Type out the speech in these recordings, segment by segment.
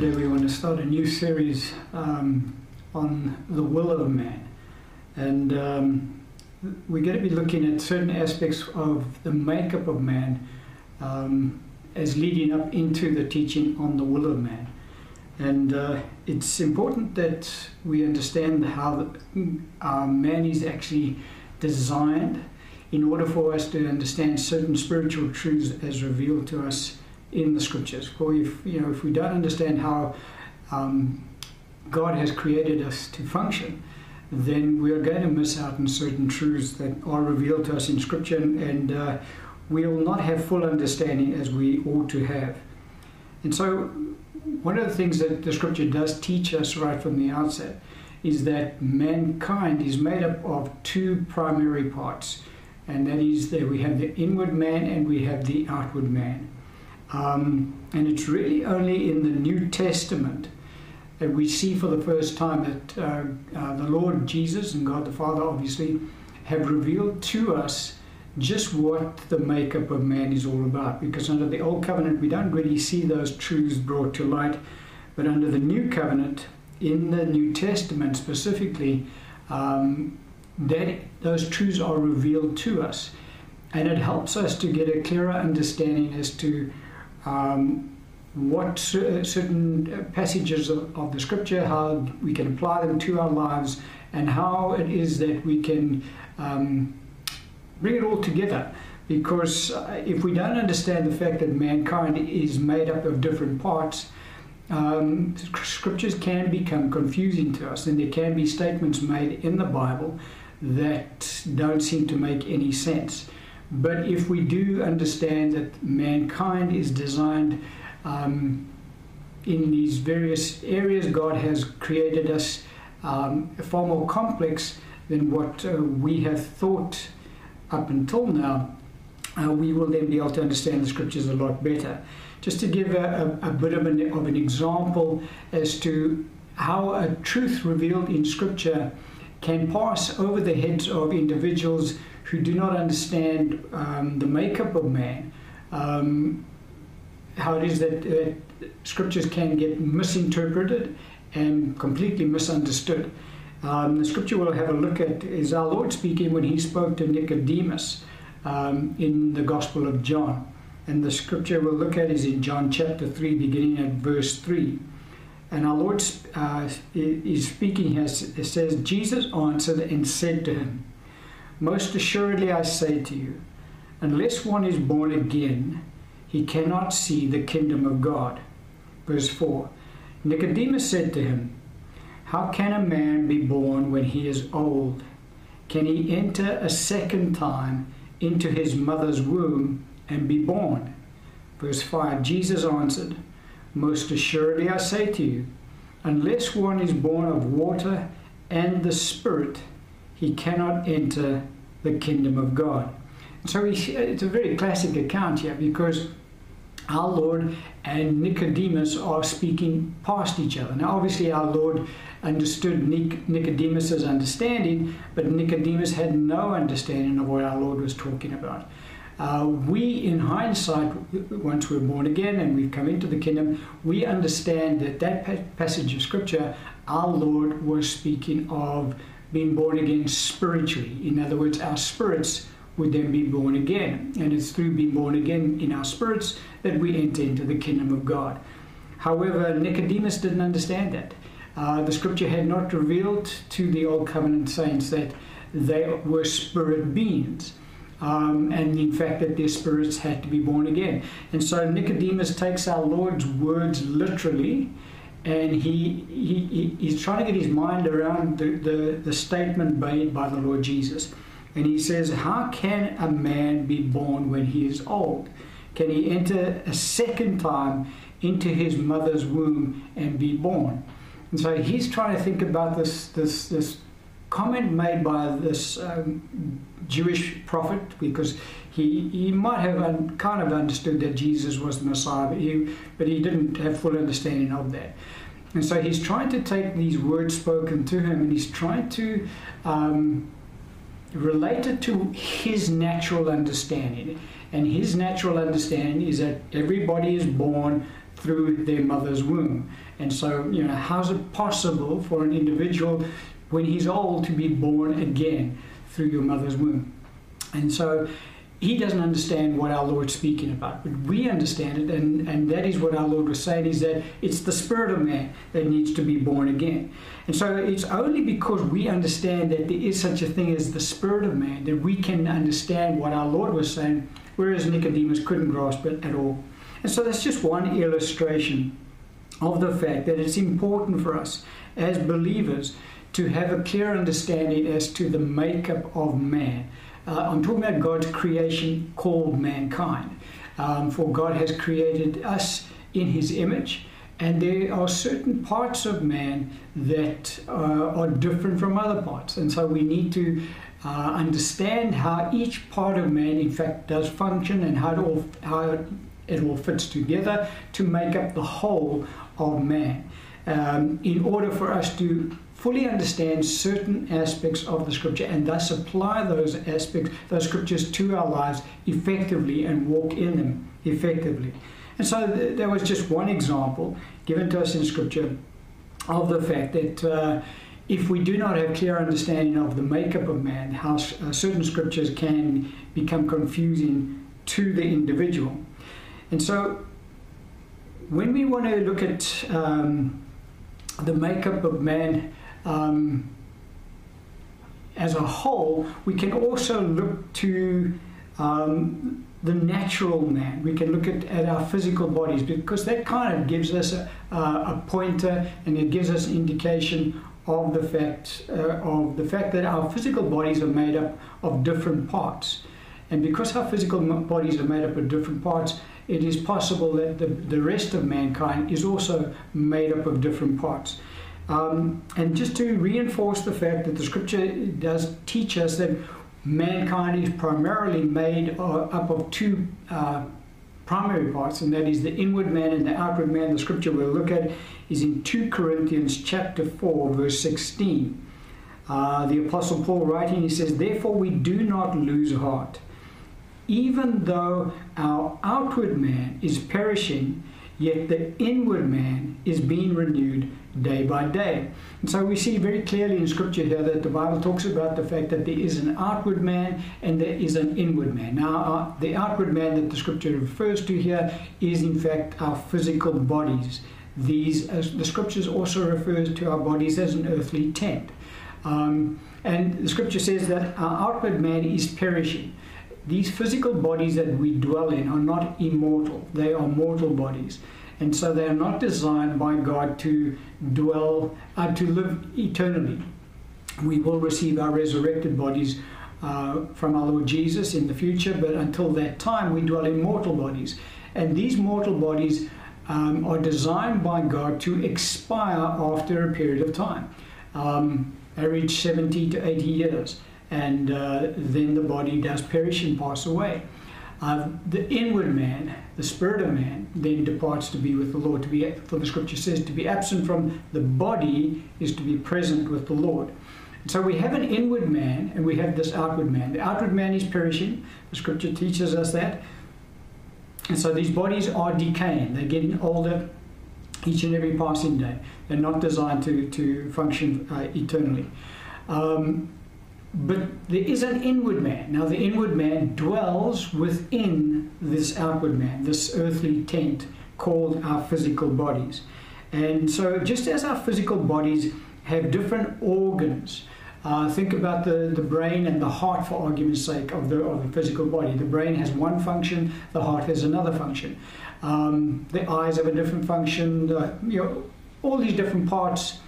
Today we want to start a new series um, on the will of man. And um, we're going to be looking at certain aspects of the makeup of man um, as leading up into the teaching on the will of man. And uh, it's important that we understand how uh, man is actually designed in order for us to understand certain spiritual truths as revealed to us in the scriptures. For if you know if we don't understand how um, God has created us to function, then we are going to miss out on certain truths that are revealed to us in Scripture, and, and uh, we will not have full understanding as we ought to have. And so, one of the things that the Scripture does teach us right from the outset is that mankind is made up of two primary parts, and that is that we have the inward man and we have the outward man. Um, and it's really only in the New Testament that we see for the first time that uh, uh, the Lord Jesus and God the Father obviously have revealed to us just what the makeup of man is all about. Because under the Old Covenant, we don't really see those truths brought to light. But under the New Covenant, in the New Testament specifically, um, that those truths are revealed to us. And it helps us to get a clearer understanding as to um, what certain passages of, of, the scripture, how we can apply them to our lives, and how it is that we can um, bring it all together. Because uh, if we don't understand the fact that mankind is made up of different parts, um, scriptures can become confusing to us, and there can be statements made in the Bible that don't seem to make any sense. But if we do understand that mankind is designed um, in these various areas, God has created us um, far more complex than what uh, we have thought up until now, uh, we will then be able to understand the scriptures a lot better. Just to give a, a, a bit of an, of an example as to how a truth revealed in scripture can pass over the heads of individuals who do not understand um, the makeup of man, um, how it is that uh, scriptures can get misinterpreted and completely misunderstood. Um, the scripture we'll have a look at is our Lord speaking when he spoke to Nicodemus um, in the Gospel of John. And the scripture we'll look at is in John chapter 3, beginning at verse 3. And our Lord uh, is speaking here, it says, Jesus answered and said to him, most assuredly I say to you, unless one is born again, he cannot see the kingdom of God. Verse 4 Nicodemus said to him, How can a man be born when he is old? Can he enter a second time into his mother's womb and be born? Verse 5 Jesus answered, Most assuredly I say to you, unless one is born of water and the Spirit, he cannot enter the kingdom of God. So it's a very classic account here because our Lord and Nicodemus are speaking past each other. Now, obviously, our Lord understood Nicodemus's understanding, but Nicodemus had no understanding of what our Lord was talking about. Uh, we, in hindsight, once we're born again and we've come into the kingdom, we understand that that passage of scripture, our Lord was speaking of being born again spiritually. In other words, our spirits would then be born again. And it's through being born again in our spirits that we enter into the kingdom of God. However, Nicodemus didn't understand that. Uh, the scripture had not revealed to the Old Covenant saints that they were spirit beings. Um, and in fact, that their spirits had to be born again. And so Nicodemus takes our Lord's words literally and he, he, he's trying to get his mind around the, the, the statement made by the Lord Jesus. And he says, How can a man be born when he is old? Can he enter a second time into his mother's womb and be born? And so he's trying to think about this, this, this comment made by this um, Jewish prophet because he, he might have un, kind of understood that Jesus was the Messiah, but he, but he didn't have full understanding of that. And so he's trying to take these words spoken to him and he's trying to um, relate it to his natural understanding. And his natural understanding is that everybody is born through their mother's womb. And so, you know, how's it possible for an individual when he's old to be born again through your mother's womb? And so he doesn't understand what our Lord's speaking about, but we understand it, and, and that is what our Lord was saying is that it's the spirit of man that needs to be born again. And so it's only because we understand that there is such a thing as the spirit of man that we can understand what our Lord was saying, whereas Nicodemus couldn't grasp it at all. And so that's just one illustration of the fact that it's important for us as believers to have a clear understanding as to the makeup of man uh, I'm talking about God's creation called mankind. Um, for God has created us in his image, and there are certain parts of man that uh, are different from other parts. And so we need to uh, understand how each part of man, in fact, does function and how it all, how it all fits together to make up the whole of man. Um, in order for us to fully understand certain aspects of the scripture and thus apply those aspects, those scriptures to our lives effectively and walk in them effectively. And so th- there was just one example given to us in scripture of the fact that uh, if we do not have clear understanding of the makeup of man, how uh, certain scriptures can become confusing to the individual. And so when we want to look at um, the makeup of man, um, as a whole, we can also look to um, the natural man. We can look at, at our physical bodies because that kind of gives us a, a pointer and it gives us indication of the fact uh, of the fact that our physical bodies are made up of different parts. And because our physical bodies are made up of different parts, it is possible that the, the rest of mankind is also made up of different parts. Um, and just to reinforce the fact that the scripture does teach us that mankind is primarily made uh, up of two uh, primary parts, and that is the inward man and the outward man. The scripture we'll look at is in 2 Corinthians chapter 4, verse 16. Uh, the Apostle Paul writing, he says, Therefore we do not lose heart. Even though our outward man is perishing, yet the inward man is being renewed day by day. And so we see very clearly in Scripture here that the Bible talks about the fact that there is an outward man and there is an inward man. Now, uh, the outward man that the Scripture refers to here is in fact our physical bodies. These, the Scriptures also refers to our bodies as an earthly tent. Um, and the Scripture says that our outward man is perishing. These physical bodies that we dwell in are not immortal; they are mortal bodies. And so they are not designed by God to dwell, uh, to live eternally. We will receive our resurrected bodies uh, from our Lord Jesus in the future, but until that time, we dwell in mortal bodies. And these mortal bodies um, are designed by God to expire after a period of time, um, average 70 to 80 years. And uh, then the body does perish and pass away. Uh, the inward man, the spirit of man, then departs to be with the Lord. To be, for the Scripture says, to be absent from the body is to be present with the Lord. And so we have an inward man and we have this outward man. The outward man is perishing. The Scripture teaches us that. And so these bodies are decaying. They're getting older each and every passing day. They're not designed to, to function uh, eternally. Um, but there is an inward man. Now, the inward man dwells within this outward man, this earthly tent called our physical bodies. And so, just as our physical bodies have different organs, uh, think about the, the brain and the heart, for argument's sake, of the, of the physical body. The brain has one function, the heart has another function. Um, the eyes have a different function. The, you know, all these different parts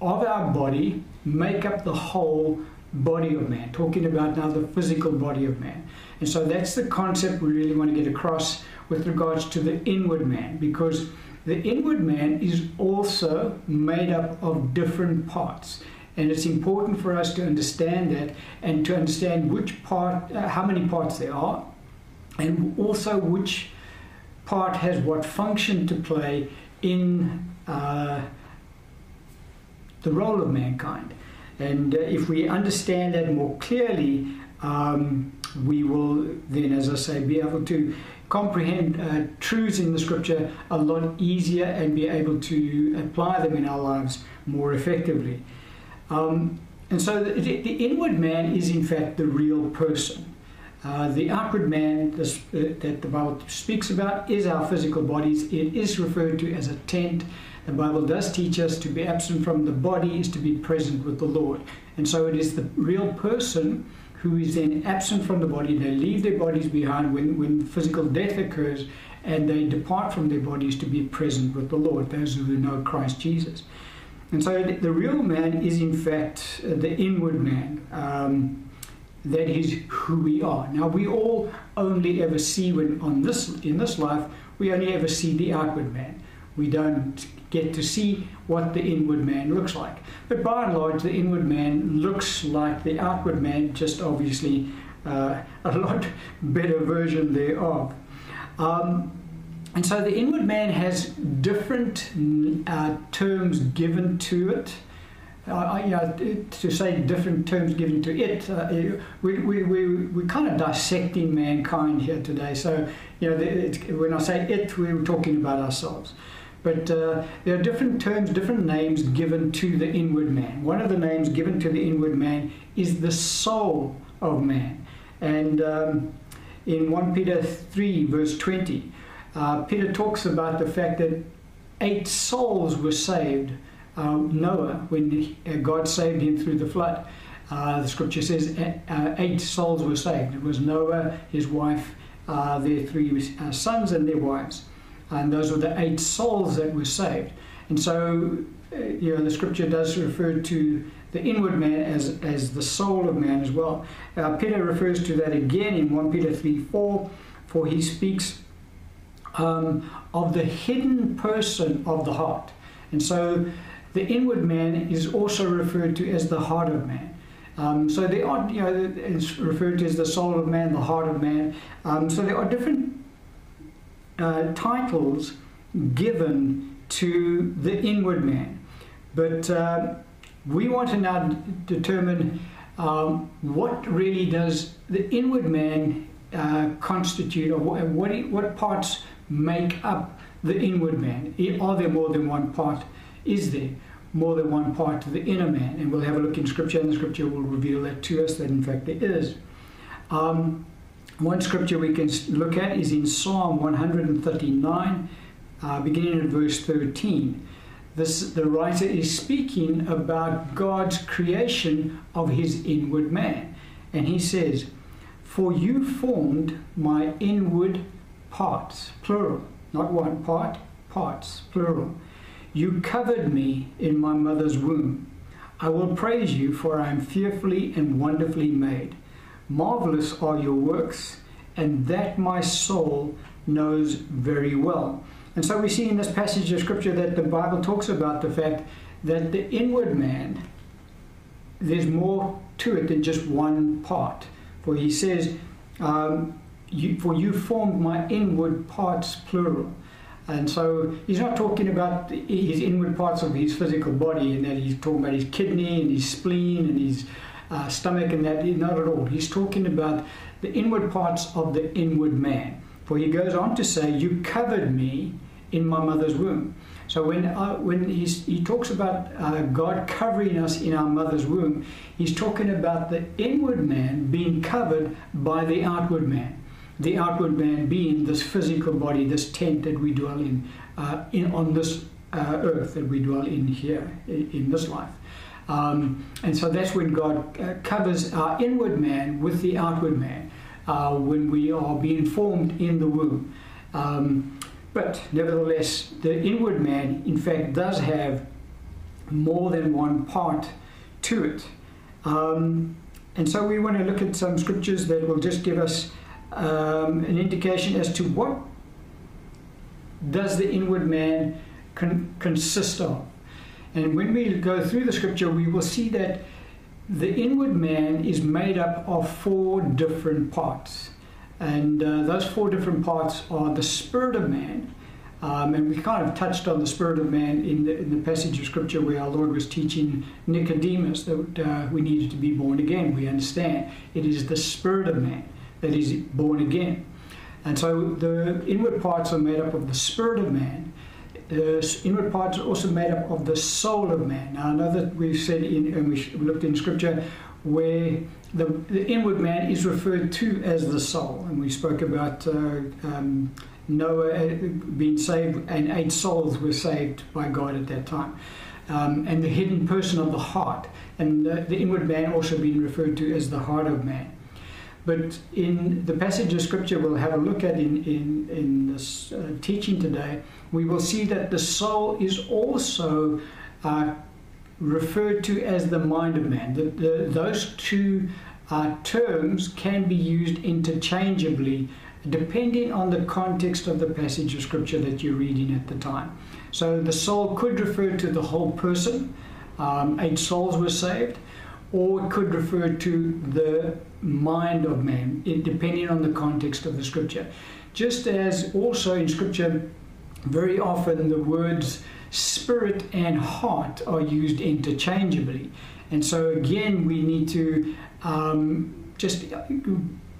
of our body make up the whole body of man, talking about now the physical body of man. And so that's the concept we really want to get across with regards to the inward man, because the inward man is also made up of different parts. And it's important for us to understand that and to understand which part, uh, how many parts there are, and also which part has what function to play in uh, the role of mankind. And uh, if we understand that more clearly, um, we will then, as I say, be able to comprehend uh, truths in the scripture a lot easier and be able to apply them in our lives more effectively. Um, and so the, the, inward man is, in fact, the real person. Uh, the outward man uh, that the Bible speaks about is our physical bodies. It is referred to as a tent. The Bible does teach us to be absent from the body is to be present with the Lord. And so it is the real person who is then absent from the body. They leave their bodies behind when, when physical death occurs and they depart from their bodies to be present with the Lord, those who know Christ Jesus. And so the real man is, in fact, the inward man. Um, that is who we are. Now we all only ever see when on this in this life we only ever see the outward man. We don't get to see what the inward man looks like. But by and large, the inward man looks like the outward man, just obviously uh, a lot better version thereof. Um, and so the inward man has different uh, terms given to it. Uh, know, to say different terms given to it, uh, we, we, we, we're kind of dissecting mankind here today. So, you know, when I say it, we're talking about ourselves. But uh, there are different terms, different names given to the inward man. One of the names given to the inward man is the soul of man. And um, in 1 Peter 3, verse 20, uh, Peter talks about the fact that eight souls were saved. Uh, Noah, when he, uh, God saved him through the flood, uh, the scripture says uh, eight souls were saved. It was Noah, his wife, their three sons, and their wives and those were the eight souls that were saved. And so, uh, you know, the scripture does refer to the inward man as, as the soul of man as well. Uh, Peter refers to that again in 1 Peter 3 4, for he speaks um, of the hidden person of the heart. And so, the inward man is also referred to as the heart of man. Um, so there are, you know, it's referred to as the soul of man, the heart of man. Um, so there are different uh, titles given to the inward man. But uh, we want to now determine um, what really does the inward man uh, constitute, or what, what parts make up the inward man? Are there more than one part? Is there more than one part to the inner man? And we'll have a look in Scripture, and the Scripture will reveal that to us, that in fact there is. Um, one scripture we can look at is in Psalm 139, uh, beginning at verse 13. This, the writer is speaking about God's creation of his inward man. And he says, For you formed my inward parts, plural, not one part, parts, plural. You covered me in my mother's womb. I will praise you, for I am fearfully and wonderfully made. Marvelous are your works, and that my soul knows very well. And so we see in this passage of scripture that the Bible talks about the fact that the inward man, there's more to it than just one part. For he says, um, you, For you formed my inward parts, plural. And so he's not talking about his inward parts of his physical body, and that he's talking about his kidney and his spleen and his uh, stomach and that. Not at all. He's talking about the inward parts of the inward man. For he goes on to say, You covered me in my mother's womb. So when, uh, when he talks about uh, God covering us in our mother's womb, he's talking about the inward man being covered by the outward man. The outward man being this physical body, this tent that we dwell in, uh, in on this uh, earth that we dwell in here, in this life. Um, and so that's when God uh, covers our inward man with the outward man uh, when we are being formed in the womb. Um, but nevertheless, the inward man, in fact, does have more than one part to it. Um, and so we want to look at some scriptures that will just give us um, an indication as to what does the inward man con- consist of. And when we go through the scripture, we will see that the inward man is made up of four different parts. And uh, those four different parts are the spirit of man. Um, and we kind of touched on the spirit of man in the, in the passage of scripture where our Lord was teaching Nicodemus that uh, we needed to be born again. We understand it is the spirit of man that is born again. And so the inward parts are made up of the spirit of man. The inward parts are also made up of the soul of man. Now, I know that we've said in, and we looked in scripture where the, the inward man is referred to as the soul. And we spoke about uh, um, Noah uh, being saved, and eight souls were saved by God at that time. Um, and the hidden person of the heart, and the, the inward man also being referred to as the heart of man. But in the passage of scripture we'll have a look at in, in, in this uh, teaching today, we will see that the soul is also uh, referred to as the mind of man. The, the, those two uh, terms can be used interchangeably depending on the context of the passage of scripture that you're reading at the time. So the soul could refer to the whole person, um, eight souls were saved, or it could refer to the mind of man, depending on the context of the scripture. Just as also in scripture, very often the words spirit and heart are used interchangeably. And so again, we need to um, just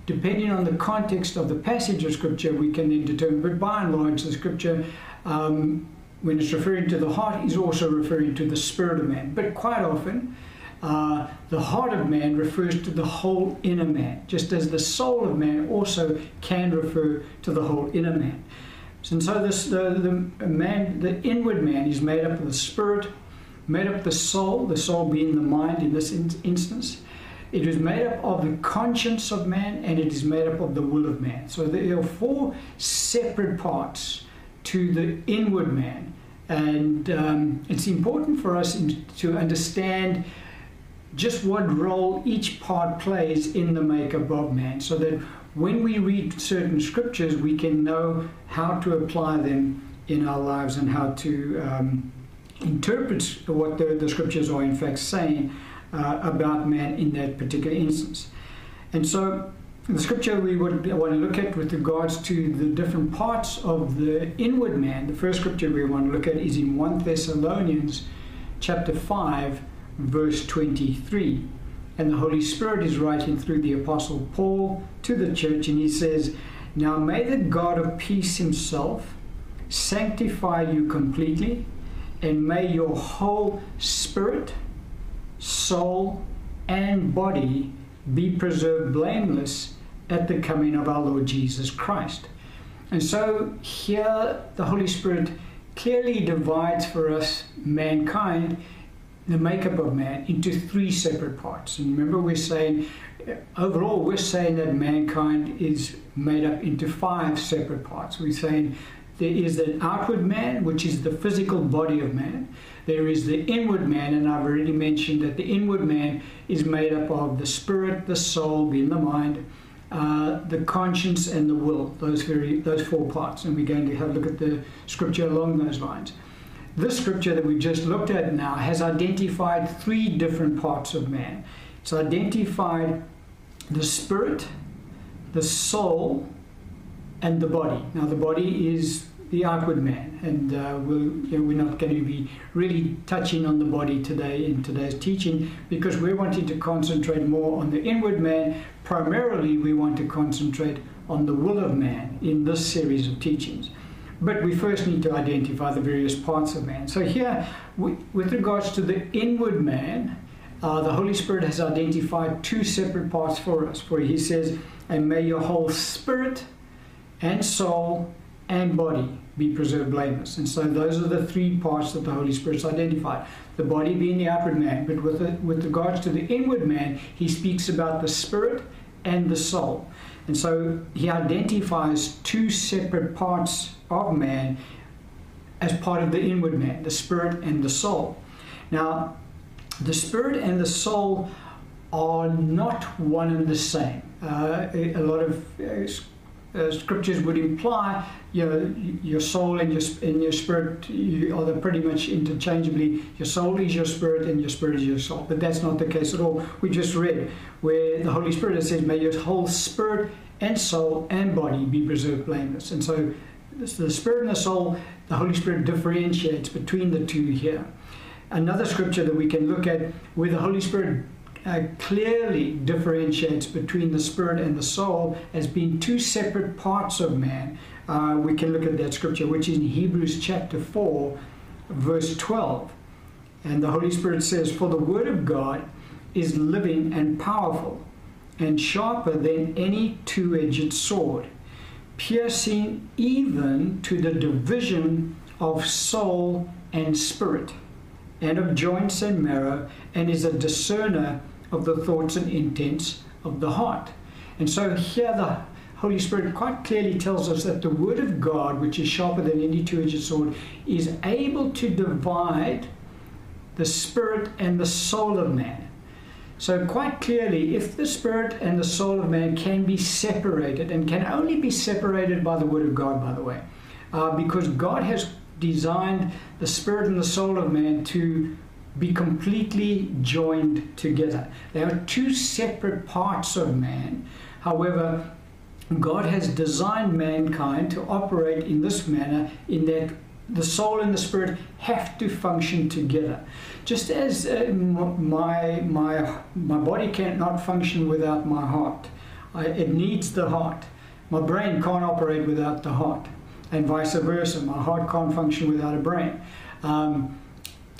depending on the context of the passage of scripture, we can then determine. But by and large, the scripture, um, when it's referring to the heart, is also referring to the spirit of man. But quite often, uh, the heart of man refers to the whole inner man, just as the soul of man also can refer to the whole inner man. And so this, the, the man, the inward man, is made up of the spirit, made up of the soul, the soul being the mind in this in- instance. It is made up of the conscience of man and it is made up of the will of man. So there are four separate parts to the inward man. And um, it's important for us in, to understand just what role each part plays in the makeup of man so that when we read certain scriptures, we can know how to apply them in our lives and how to um, interpret what the, the, scriptures are in fact saying uh, about man in that particular instance. And so, the scripture we would want to look at with regards to the different parts of the inward man, the first scripture we want to look at is in 1 Thessalonians chapter 5 verse 23. And the Holy Spirit is writing through the Apostle Paul to the church, and he says, Now may the God of peace himself sanctify you completely, and may your whole spirit, soul, and body be preserved blameless at the coming of our Lord Jesus Christ. And so here the Holy Spirit clearly divides for us mankind the makeup of man into three separate parts. And remember, we're saying, overall, we're saying that mankind is made up into five separate parts. We're saying there is an outward man, which is the physical body of man. There is the inward man, and I've already mentioned that the inward man is made up of the spirit, the soul, being the mind, uh, the conscience, and the will. Those very those four parts, and we're going to have a look at the scripture along those lines. This scripture that we've just looked at now has identified three different parts of man. It's identified the spirit, the soul, and the body. Now, the body is the outward man, and uh, we'll, you know, we're not going to be really touching on the body today in today's teaching because we're wanting to concentrate more on the inward man. Primarily, we want to concentrate on the will of man in this series of teachings. But we first need to identify the various parts of man. So, here, with regards to the inward man, uh, the Holy Spirit has identified two separate parts for us, where He says, And may your whole spirit and soul and body be preserved blameless. And so, those are the three parts that the Holy Spirit's identified. The body being the outward man, but with, the, with regards to the inward man, He speaks about the spirit and the soul. And so, He identifies two separate parts of man as part of the inward man, the spirit and the soul. Now, the spirit and the soul are not one and the same. Uh, a lot of uh, scriptures would imply your your soul and your and your spirit you, are pretty much interchangeably. Your soul is your spirit and your spirit is your soul. But that's not the case at all. We just read where the Holy Spirit says, "May your whole spirit and soul and body be preserved blameless." And so the spirit and the soul, the Holy Spirit differentiates between the two here. Another scripture that we can look at where the Holy Spirit uh, clearly differentiates between the spirit and the soul as being two separate parts of man. Uh, we can look at that scripture, which is in Hebrews chapter 4, verse 12. And the Holy Spirit says, For the word of God is living and powerful, and sharper than any two edged sword, piercing even to the division of soul and spirit, and of joints and marrow, and is a discerner of the thoughts and intents of the heart. And so here the Holy Spirit quite clearly tells us that the Word of God, which is sharper than any two edged sword, is able to divide the spirit and the soul of man. So, quite clearly, if the spirit and the soul of man can be separated, and can only be separated by the Word of God, by the way, uh, because God has designed the spirit and the soul of man to be completely joined together. They are two separate parts of man. However, God has designed mankind to operate in this manner, in that the soul and the spirit have to function together. Just as uh, my, my, my body cannot function without my heart, I, it needs the heart. My brain can't operate without the heart, and vice versa. My heart can't function without a brain. Um,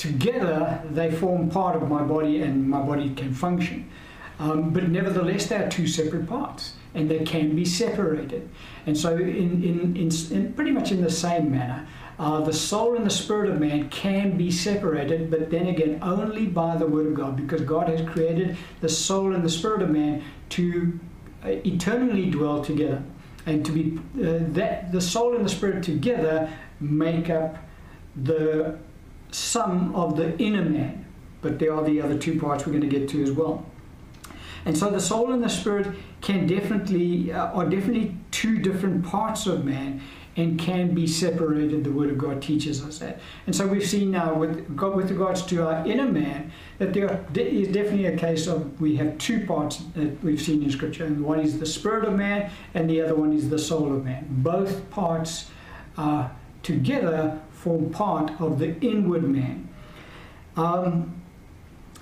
together, they form part of my body, and my body can function. Um, but nevertheless, they are two separate parts and they can be separated. And so, in, in, in, in pretty much in the same manner, uh, the soul and the spirit of man can be separated, but then again, only by the word of God, because God has created the soul and the spirit of man to uh, eternally dwell together. And to be uh, that the soul and the spirit together make up the sum of the inner man. But there are the other two parts we're going to get to as well. And so the soul and the spirit can definitely uh, are definitely two different parts of man and can be separated. The Word of God teaches us that. And so we've seen now with, with regards to our inner man that there is definitely a case of we have two parts that we've seen in Scripture. And one is the spirit of man, and the other one is the soul of man. Both parts uh, together form part of the inward man. Um,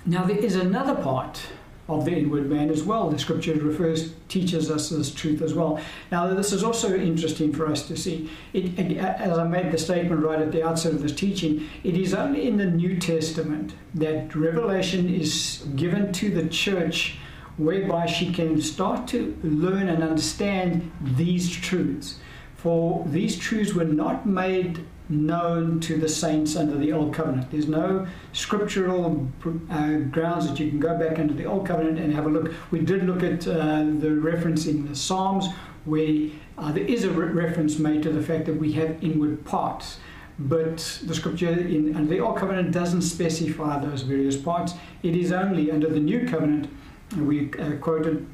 now there is another part of the inward man as well. The scripture refers, teaches us this truth as well. Now, this is also interesting for us to see. It, as I made the statement right at the outset of this teaching, it is only in the New Testament that revelation is given to the church whereby she can start to learn and understand these truths. For these truths were not made known to the saints under the Old Covenant. There's no scriptural uh, grounds that you can go back into the Old Covenant and have a look. We did look at uh, the reference in the Psalms where uh, there is a re- reference made to the fact that we have inward parts. But the scripture in under the Old Covenant doesn't specify those various parts. It is only under the New Covenant, we uh, quoted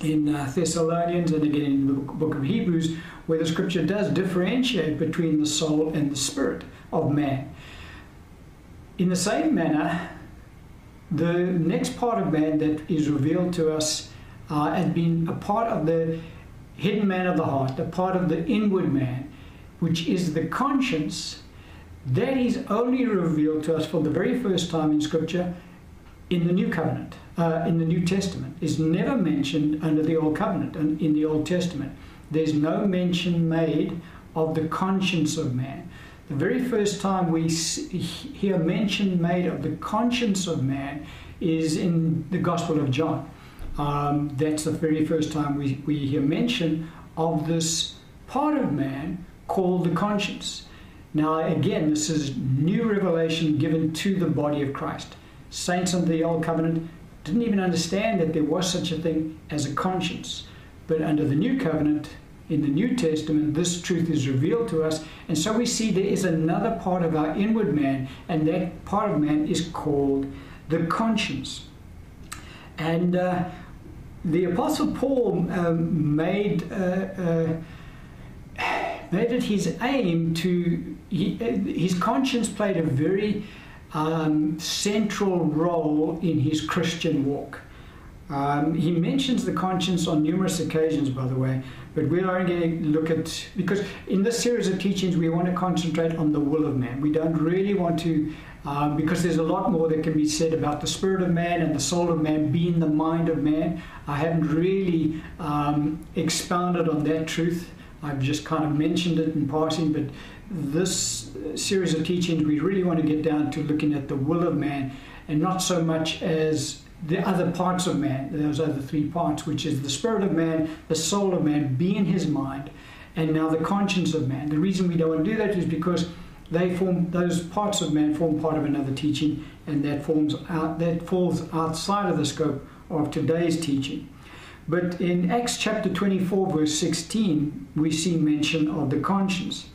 in uh, Thessalonians and again in the book of Hebrews, where the scripture does differentiate between the soul and the spirit of man. In the same manner, the next part of man that is revealed to us uh, as being a part of the hidden man of the heart, a part of the inward man, which is the conscience, that is only revealed to us for the very first time in Scripture in the New Covenant, uh, in the New Testament, is never mentioned under the Old Covenant and in the Old Testament. There's no mention made of the conscience of man. The very first time we hear mention made of the conscience of man is in the Gospel of John. Um, that's the very first time we, we hear mention of this part of man called the conscience. Now, again, this is new revelation given to the body of Christ saints under the Old Covenant didn't even understand that there was such a thing as a conscience. But under the New Covenant, in the New Testament, this truth is revealed to us. And so we see there is another part of our inward man, and that part of man is called the conscience. And uh, the Apostle Paul um, made, uh, uh, made it his aim to, he, uh, his conscience played a very um, central role in his Christian walk. Um, he mentions the conscience on numerous occasions, by the way, but we're only going to look at, because in this series of teachings, we want to concentrate on the will of man. We don't really want to um, because there's a lot more that can be said about the spirit of man and the soul of man being the mind of man. I haven't really um, expounded on that truth. I've just kind of mentioned it in passing, but this series of teachings, we really want to get down to looking at the will of man and not so much as the other parts of man, those other three parts, which is the spirit of man, the soul of man, being his mind, and now the conscience of man. The reason we don't want to do that is because they form those parts of man form part of another teaching, and that forms out that falls outside of the scope of today's teaching. But in Acts chapter 24, verse 16, we see mention of the conscience.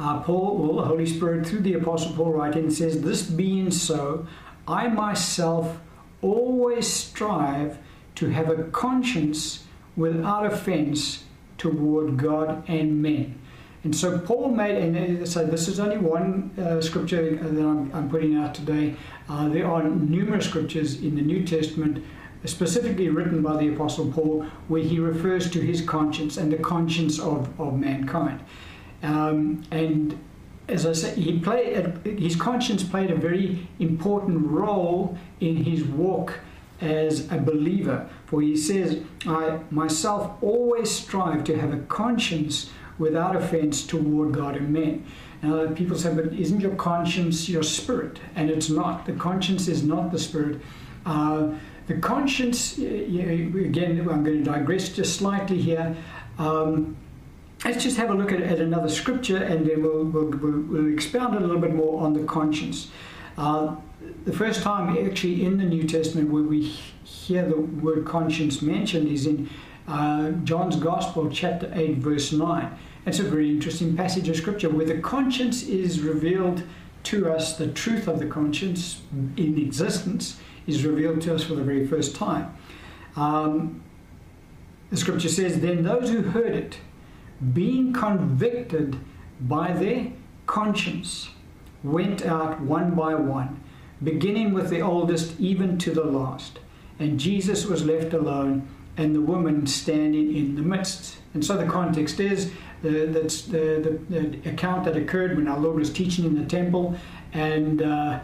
Uh, Paul, well, the Holy Spirit, through the Apostle Paul, writing, says, This being so, I myself always strive to have a conscience without offense toward God and men. And so Paul made, and so this is only one uh, scripture that I'm, I'm, putting out today. Uh, there are numerous scriptures in the New Testament, specifically written by the Apostle Paul, where he refers to his conscience and the conscience of, of mankind. Um, and as I said, he played, his conscience played a very important role in his walk as a believer. For he says, I myself always strive to have a conscience without offense toward God and men. Now, people say, but isn't your conscience your spirit? And it's not. The conscience is not the spirit. Uh, the conscience, again, I'm going to digress just slightly here. Um, let's just have a look at, at another scripture and then we'll, we'll, we'll, expound a little bit more on the conscience. Uh, the first time actually in the New Testament where we hear the word conscience mentioned is in uh, John's Gospel, chapter 8, verse 9. It's a very interesting passage of scripture where the conscience is revealed to us, the truth of the conscience in existence is revealed to us for the very first time. Um, the scripture says, Then those who heard it, being convicted by their conscience, went out one by one, beginning with the oldest even to the last. And Jesus was left alone, and the woman standing in the midst. And so the context is the, the, the, the, account that occurred when our Lord was teaching in the temple, and uh,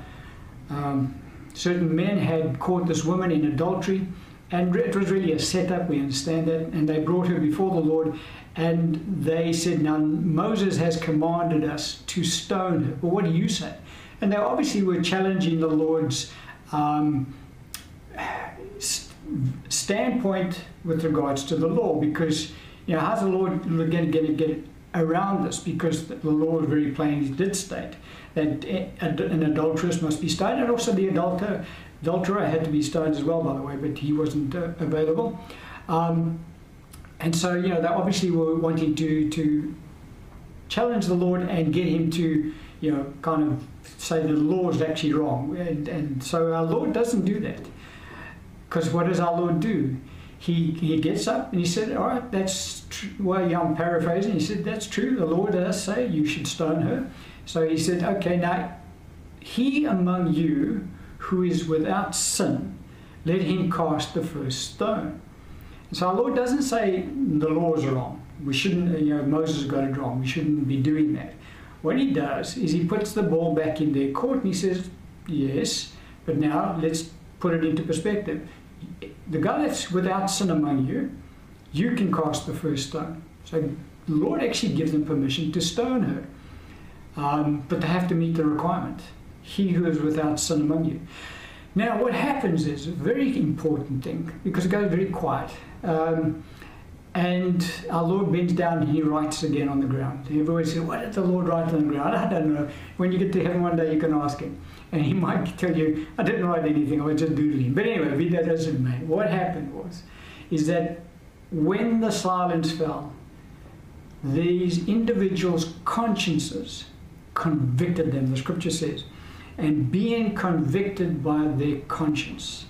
um, certain men had caught this woman in adultery, and it was really a setup. We understand that, and they brought her before the Lord, and they said, "Now Moses has commanded us to stone her. Well, what do you say?" And they obviously were challenging the Lord's. Um, standpoint with regards to the law because you know, how's the Lord going to get around this? Because the Lord very plainly did state that an adulteress must be stoned, and also the adulterer, adulterer had to be stoned as well, by the way, but he wasn't uh, available. Um, and so, you know, they obviously were wanting to, to challenge the Lord and get him to, you know, kind of say the law is actually wrong. And, and so our Lord doesn't do that. Because what does our Lord do? he, he gets up and he said, All right, that's true. Well, yeah, I'm paraphrasing. He said, That's true. The Lord does say you should stone her. So he said, Okay, now, he among you who is without sin, let him cast the first stone. So our Lord doesn't say the law is wrong. We shouldn't, you know, Moses got it wrong. We shouldn't be doing that. What he does is he puts the ball back in their court and he says, Yes, but now let's put it into perspective the guy that's without sin among you, you can cast the first stone. So the Lord actually gives them permission to stone her. Um, but they have to meet the requirement. He who is without sin among you. Now, what happens is a very important thing because it goes very quiet. Um, and our Lord bends down and he writes again on the ground. Everyone said, What did the Lord write on the ground? I don't know. When you get to heaven one day, you can ask him and he might tell you, I didn't write anything, I was just doodling. But anyway, that doesn't matter. What happened was, is that when the silence fell, these individuals' consciences convicted them, the scripture says. And being convicted by their conscience,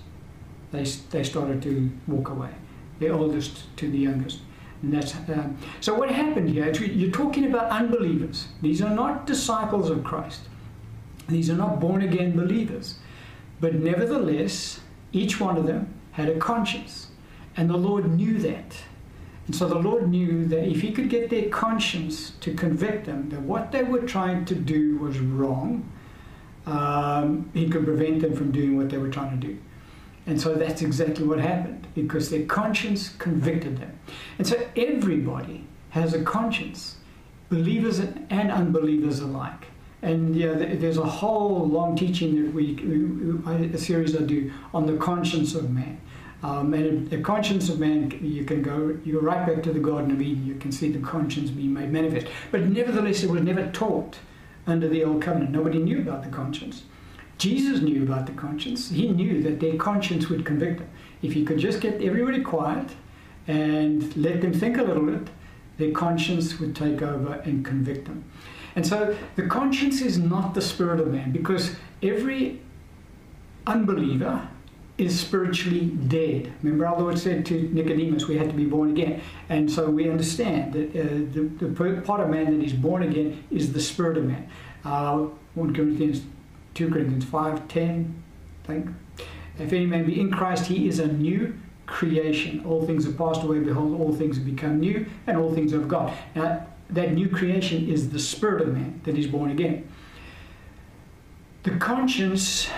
they, they started to walk away, the oldest to the youngest. And that's, um, so what happened here, you're talking about unbelievers. These are not disciples of Christ. These are not born again believers. But nevertheless, each one of them had a conscience. And the Lord knew that. And so the Lord knew that if He could get their conscience to convict them that what they were trying to do was wrong, um, he could prevent them from doing what they were trying to do. And so that's exactly what happened because their conscience convicted them. And so everybody has a conscience, believers and unbelievers alike. And yeah, there's a whole long teaching that we, a series I do on the conscience of man. Um, and the conscience of man, you can go, you go right back to the Garden of Eden. You can see the conscience being made manifest. But nevertheless, it was never taught under the old covenant. Nobody knew about the conscience. Jesus knew about the conscience. He knew that their conscience would convict them. If you could just get everybody quiet and let them think a little bit, their conscience would take over and convict them. And so the conscience is not the spirit of man because every unbeliever is spiritually dead. Remember, our Lord said to Nicodemus, we had to be born again. And so we understand that uh, the, the, part of man that is born again is the spirit of man. Uh, 1 Corinthians, 2 Corinthians 5, 10, I think. If any man be in Christ, he is a new creation. All things have passed away, behold, all things have become new, and all things of God. Now, that new creation is the spirit of man that is born again. The conscience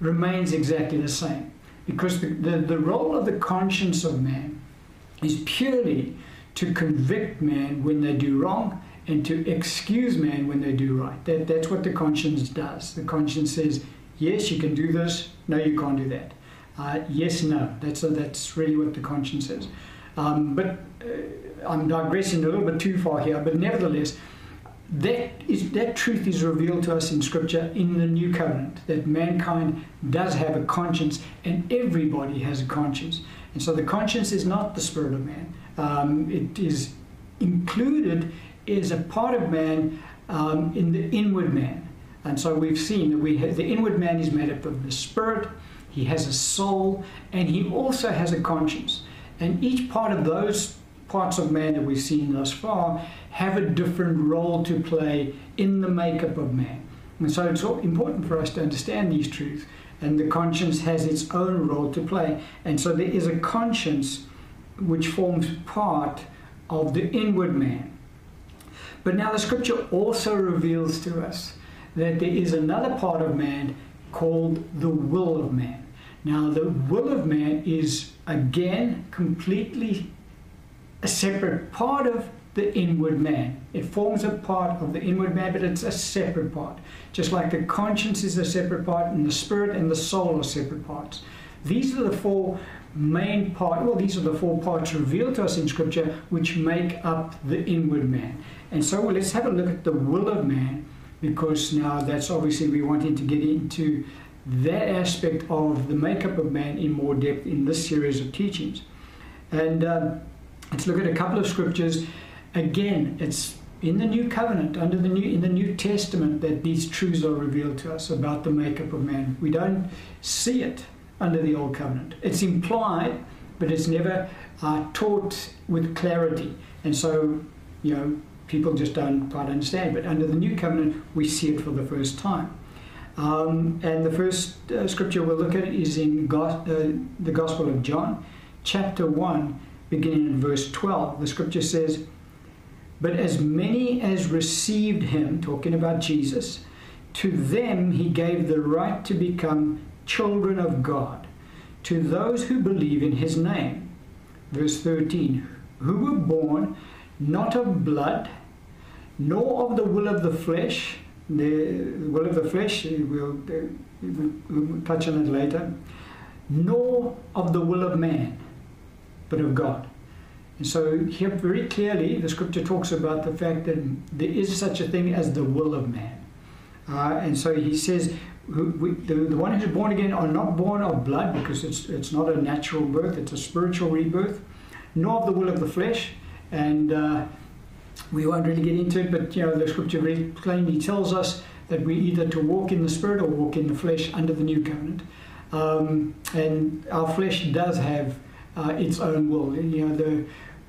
remains exactly the same because the, the, the role of the conscience of man is purely to convict man when they do wrong and to excuse man when they do right. That, that's what the conscience does. The conscience says, yes, you can do this, no, you can't do that. Uh, yes, no. That's, that's really what the conscience is. Um, but uh, I'm digressing a little bit too far here, but nevertheless, that is that truth is revealed to us in scripture in the new covenant that mankind does have a conscience and everybody has a conscience and so the conscience is not the spirit of man um, it is included as a part of man um, in the inward man and so we've seen that we have, the inward man is made up of the spirit he has a soul and he also has a conscience and each part of those parts of man that we've seen thus far have a different role to play in the makeup of man. And so it's important for us to understand these truths. And the conscience has its own role to play. And so there is a conscience which forms part of the inward man. But now the scripture also reveals to us that there is another part of man called the will of man. Now, the will of man is again completely a separate part of the inward man. It forms a part of the inward man, but it's a separate part. Just like the conscience is a separate part, and the spirit and the soul are separate parts. These are the four main part. Well, these are the four parts revealed to us in Scripture, which make up the inward man. And so, well, let's have a look at the will of man, because now that's obviously we wanting to get into that aspect of the makeup of man in more depth in this series of teachings. And uh, let's look at a couple of scriptures Again, it's in the new covenant, under the new in the New Testament, that these truths are revealed to us about the makeup of man. We don't see it under the old covenant. It's implied, but it's never uh, taught with clarity. And so, you know, people just don't quite understand. But under the new covenant, we see it for the first time. Um, and the first uh, scripture we'll look at is in go- uh, the Gospel of John, chapter 1, beginning in verse 12. The scripture says, but as many as received him, talking about Jesus, to them he gave the right to become children of God, to those who believe in his name. Verse 13 Who were born not of blood, nor of the will of the flesh, the will of the flesh, we'll, we'll touch on it later, nor of the will of man, but of God. And so here very clearly the scripture talks about the fact that there is such a thing as the will of man. Uh, and so he says we, the, the one who's born again are not born of blood because it's, it's not a natural birth, it's a spiritual rebirth, nor of the will of the flesh. And uh, we won't really get into it, but you know the scripture very plainly tells us that we either to walk in the spirit or walk in the flesh under the new covenant. Um, and our flesh does have uh, its own will. You know the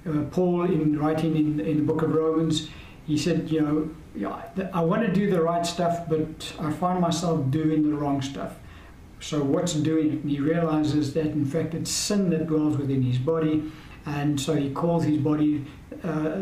uh, Paul, in writing in, in the book of Romans, he said, you know, I want to do the right stuff, but I find myself doing the wrong stuff. So what's doing it? And he realizes that in fact it's sin that dwells within his body, and so he calls his body uh,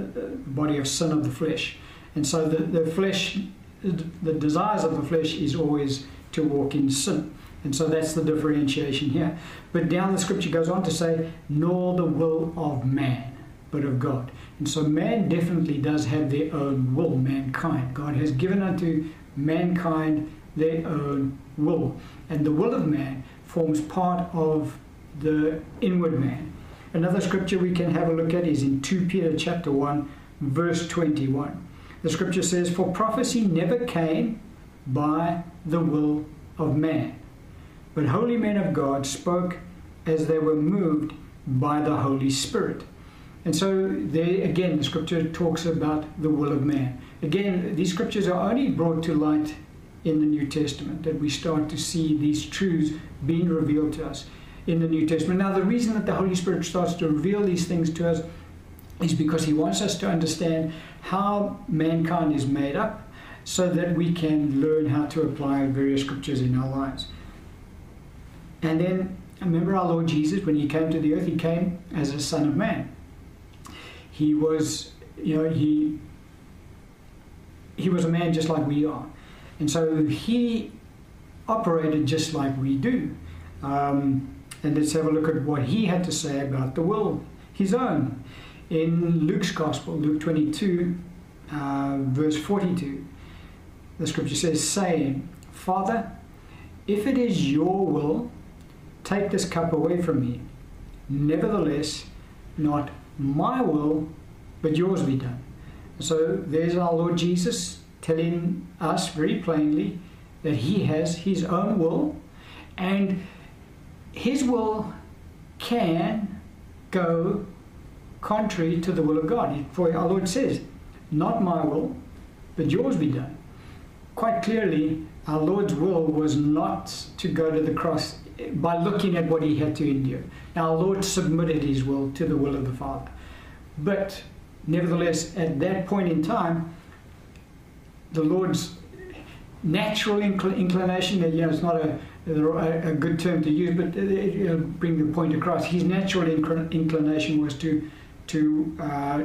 body of sin of the flesh. And so the, the flesh the desires of the flesh is always to walk in sin. And so that's the differentiation here. But down the scripture goes on to say, nor the will of man, but of God. And so man definitely does have their own will, mankind. God has given unto mankind their own will. And the will of man forms part of the inward man. Another scripture we can have a look at is in 2 Peter chapter 1, verse 21. The scripture says, For prophecy never came by the will of man but holy men of God spoke as they were moved by the Holy Spirit. And so, there again, the scripture talks about the will of man. Again, these scriptures are only brought to light in the New Testament that we start to see these truths being revealed to us in the New Testament. Now, the reason that the Holy Spirit starts to reveal these things to us is because He wants us to understand how mankind is made up so that we can learn how to apply various scriptures in our lives. And then remember our Lord Jesus, when he came to the earth, he came as a son of man. He was, you know, he he was a man just like we are. And so he operated just like we do. Um, and let's have a look at what he had to say about the will, his own. In Luke's Gospel, Luke 22, uh, verse 42, the scripture says, saying, Father, if it is your will Take this cup away from me. Nevertheless, not my will, but yours be done. So there's our Lord Jesus telling us very plainly that he has his own will, and his will can go contrary to the will of God. For our Lord says, Not my will, but yours be done. Quite clearly, our Lord's will was not to go to the cross by looking at what he had to endure. Our Lord submitted his will to the will of the Father. But nevertheless, at that point in time, the Lord's natural incl- inclination, that you know, it's not a, a, good term to use, but it, will bring the point across. His natural incl- inclination was to, to uh,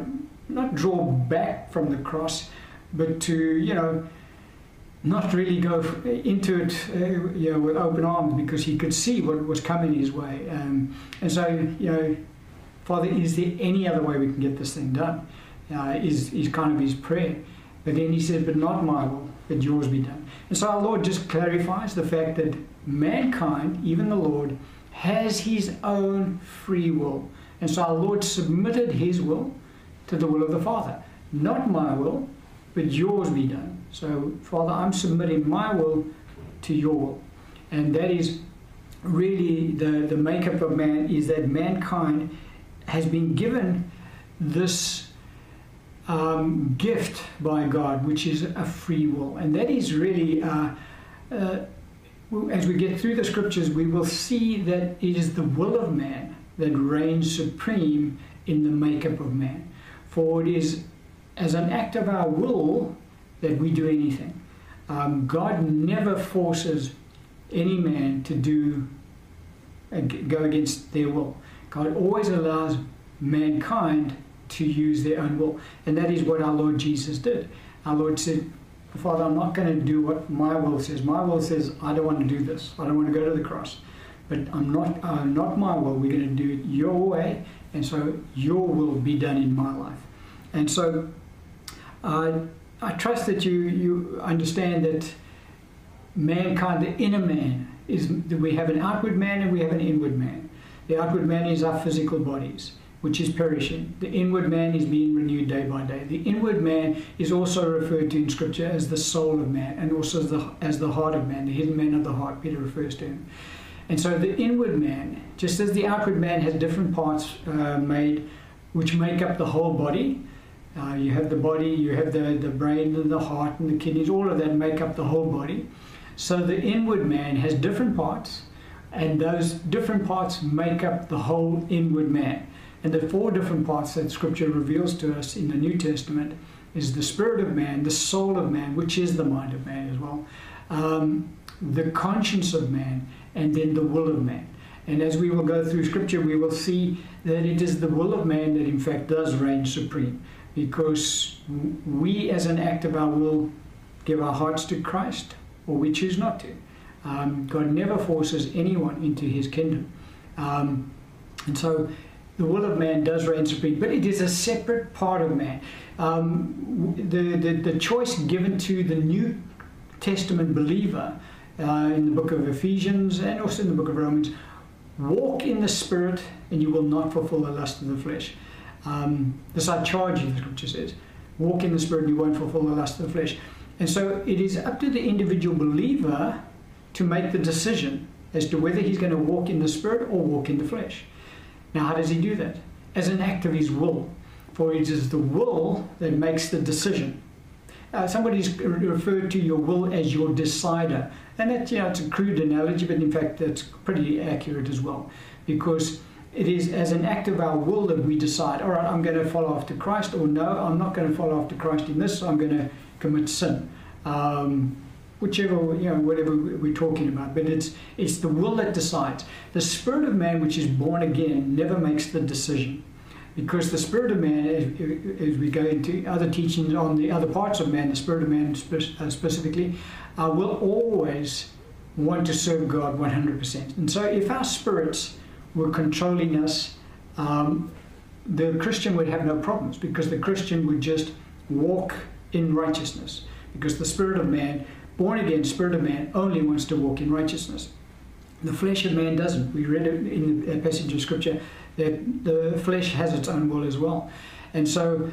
not draw back from the cross, but to, you know, not really go into it uh, you know, with open arms because he could see what was coming his way. Um, and so, you know, Father, is there any other way we can get this thing done? Uh, is, is kind of his prayer. But then he said, But not my will, but yours be done. And so our Lord just clarifies the fact that mankind, even the Lord, has his own free will. And so our Lord submitted his will to the will of the Father. Not my will, but yours be done. So, Father, I'm submitting my will to your will. And that is really the, the makeup of man is that mankind has been given this um, gift by God, which is a free will. And that is really, uh, uh, as we get through the scriptures, we will see that it is the will of man that reigns supreme in the makeup of man. For it is as an act of our will that we do anything. Um, God never forces any man to do uh, go against their will. God always allows mankind to use their own will, and that is what our Lord Jesus did. Our Lord said, "Father, I'm not going to do what my will says. My will says I don't want to do this. I don't want to go to the cross, but I'm not uh, not my will. We're going to do it your way, and so your will be done in my life." And so uh, I trust that you, you understand that mankind, the inner man, is that we have an outward man and we have an inward man. The outward man is our physical bodies, which is perishing. The inward man is being renewed day by day. The inward man is also referred to in Scripture as the soul of man and also as the, as the heart of man, the hidden man of the heart, Peter refers to him. And so the inward man, just as the outward man has different parts uh, made which make up the whole body, uh, you have the body, you have the, the brain and the heart and the kidneys, all of that make up the whole body. So the inward man has different parts, and those different parts make up the whole inward man. And the four different parts that Scripture reveals to us in the New Testament is the spirit of man, the soul of man, which is the mind of man as well, um, the conscience of man, and then the will of man. And as we will go through Scripture, we will see that it is the will of man that, in fact, does reign supreme because we, as an act of our will, give our hearts to Christ or we choose not to. Um, God never forces anyone into his kingdom. Um, and so the will of man does reign supreme, but it is a separate part of man. Um, the, the, the choice given to the New Testament believer uh, in the book of Ephesians and also in the book of Romans walk in the Spirit and you will not fulfill the lust of the flesh. Um, this I charge you, the scripture says. Walk in the Spirit and you won't fulfill the lust of the flesh. And so it is up to the individual believer to make the decision as to whether he's going to walk in the Spirit or walk in the flesh. Now, how does he do that? As an act of his will. For it is the will that makes the decision. Uh, somebody's referred to your will as your decider. And that, you know, it's a crude analogy, but in fact, that's pretty accurate as well. Because it is as an act of our will that we decide, all right, I'm going to follow after Christ, or no, I'm not going to follow after Christ in this, I'm going to commit sin. Um, whichever you know whatever we're talking about but it's it's the will that decides. The spirit of man which is born again never makes the decision because the spirit of man as, as we go into other teachings on the other parts of man the spirit of man uh, specifically uh, will always want to serve god 100% and so if our spirits were controlling us um, the christian would have no problems because the christian would just walk in righteousness because the spirit of man born again spirit of man only wants to walk in righteousness. The flesh of man doesn't. We read it in the passage of scripture that the flesh has its own will as well. And so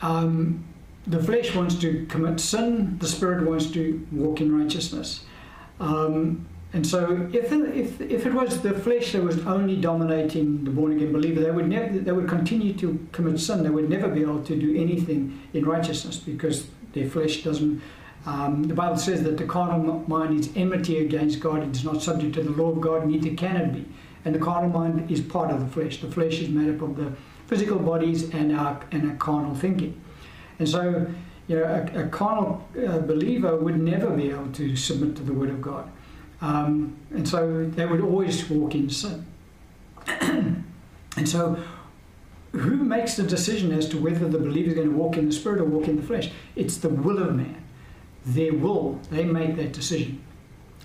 um, the flesh wants to commit sin, the spirit wants to walk in righteousness. Um, and so, if, if, if it was the flesh that was only dominating the born again believer, they would never they would continue to commit sin. They would never be able to do anything in righteousness because their flesh doesn't um, the Bible says that the carnal mind is enmity against God. It is not subject to the law of God, neither can it be. And the carnal mind is part of the flesh. The flesh is made up of the physical bodies and our, and our carnal thinking. And so, you know, a, a carnal uh, believer would never be able to submit to the Word of God. Um, and so they would always walk in sin. and so, who makes the decision as to whether the believer is going to walk in the Spirit or walk in the flesh? It's the will of man their will, they make that decision.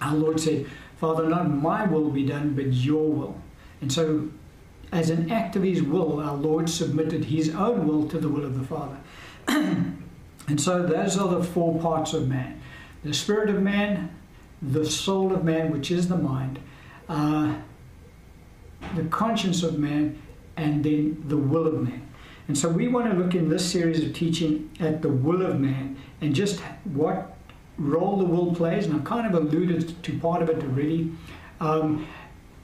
Our Lord said, Father, not my will be done, but your will. And so, as an act of his will, our Lord submitted his own will to the will of the Father. and so, those are the four parts of man the spirit of man, the soul of man, which is the mind, uh, the conscience of man, and then the will of man. And so, we want to look in this series of teaching at the will of man and just what role the will plays, and I've kind of alluded to part of it already, um,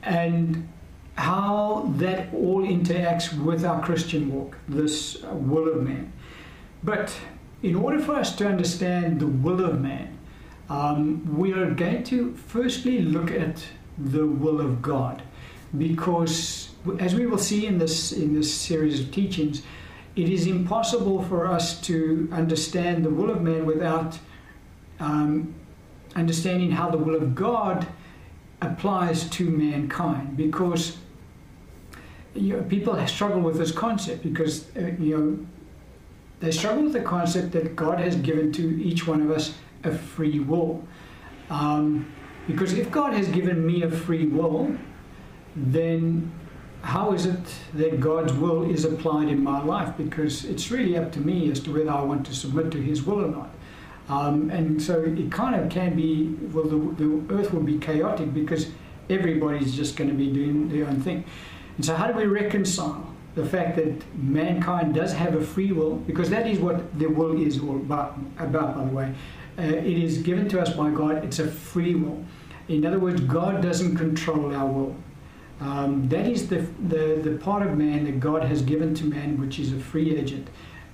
and how that all interacts with our Christian walk, this will of man. But in order for us to understand the will of man, um, we are going to firstly look at the will of God, because as we will see in this in this series of teachings, it is impossible for us to understand the will of man without um, understanding how the will of God applies to mankind because you know, people struggle with this concept because uh, you know they struggle with the concept that God has given to each one of us a free will. Um, because if God has given me a free will, then how is it that God's will is applied in my life? Because it's really up to me as to whether I want to submit to His will or not. Um, and so it kind of can be, well, the, the earth will be chaotic because everybody's just going to be doing their own thing. And so, how do we reconcile the fact that mankind does have a free will? Because that is what the will is all about, about by the way. Uh, it is given to us by God, it's a free will. In other words, God doesn't control our will. Um, that is the, the, the part of man that God has given to man, which is a free agent.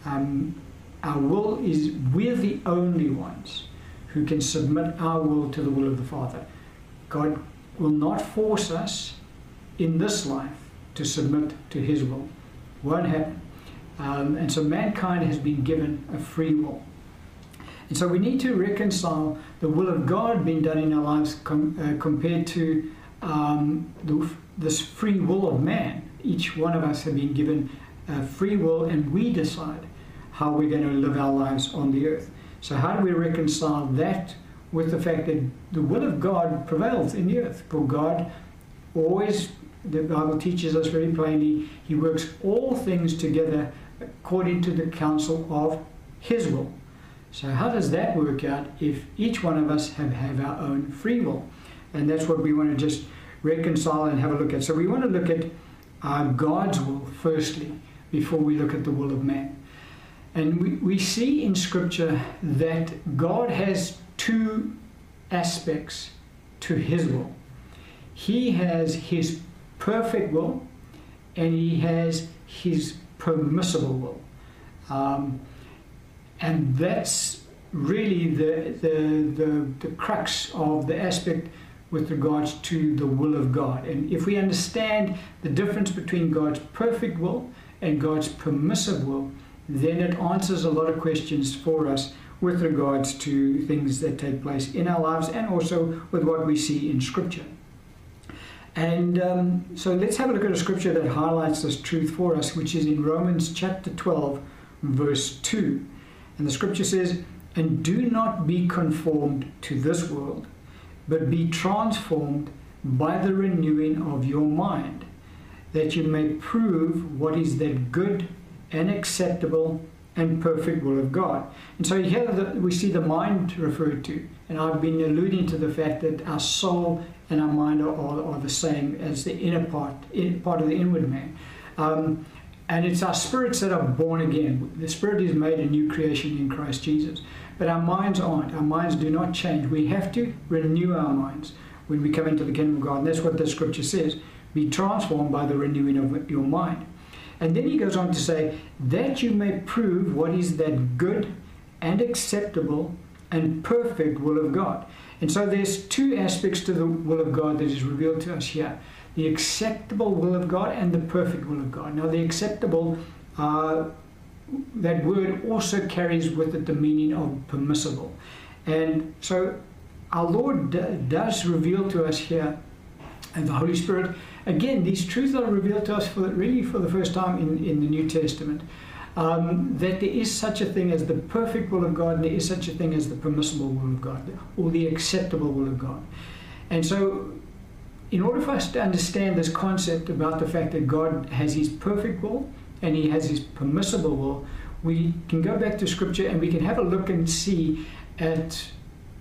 Um, our will is, we're the only ones who can submit our will to the will of the Father. God will not force us in this life to submit to His will. Won't happen. Um, and so mankind has been given a free will. And so we need to reconcile the will of God being done in our lives com- uh, compared to um, the, this free will of man. Each one of us have been given a free will, and we decide how we're going to live our lives on the earth. So, how do we reconcile that with the fact that the will of God prevails in the earth? For God always, the Bible teaches us very plainly, He works all things together according to the counsel of His will. So, how does that work out if each one of us have, have our own free will? And that's what we want to just reconcile and have a look at. So, we want to look at uh, God's will firstly before we look at the will of man. And we, we see in Scripture that God has two aspects to His will. He has His perfect will and He has His permissible will. Um, and that's really the, the, the, the crux of the aspect with regards to the will of God. And if we understand the difference between God's perfect will and God's permissive will, then it answers a lot of questions for us with regards to things that take place in our lives and also with what we see in Scripture. And um, so let's have a look at a scripture that highlights this truth for us, which is in Romans chapter 12, verse 2. And the scripture says, And do not be conformed to this world, but be transformed by the renewing of your mind, that you may prove what is that good and acceptable and perfect will of God. And so here we see the mind referred to. And I've been alluding to the fact that our soul and our mind are, are, are the same as the inner part, in, part of the inward man. Um, and it's our spirits that are born again. The spirit is made a new creation in Christ Jesus. But our minds aren't. Our minds do not change. We have to renew our minds when we come into the kingdom of God. And that's what the scripture says. Be transformed by the renewing of your mind. And then he goes on to say, that you may prove what is that good and acceptable and perfect will of God. And so there's two aspects to the will of God that is revealed to us here the acceptable will of God and the perfect will of God. Now, the acceptable, uh, that word also carries with it the meaning of permissible. And so our Lord d- does reveal to us here, and the Holy Spirit, again, these truths are revealed to us for really for the first time in, in the New Testament um, that there is such a thing as the perfect will of God and there is such a thing as the permissible will of God or the acceptable will of God. And so, in order for us to understand this concept about the fact that God has His perfect will and He has His permissible will, we can go back to Scripture and we can have a look and see at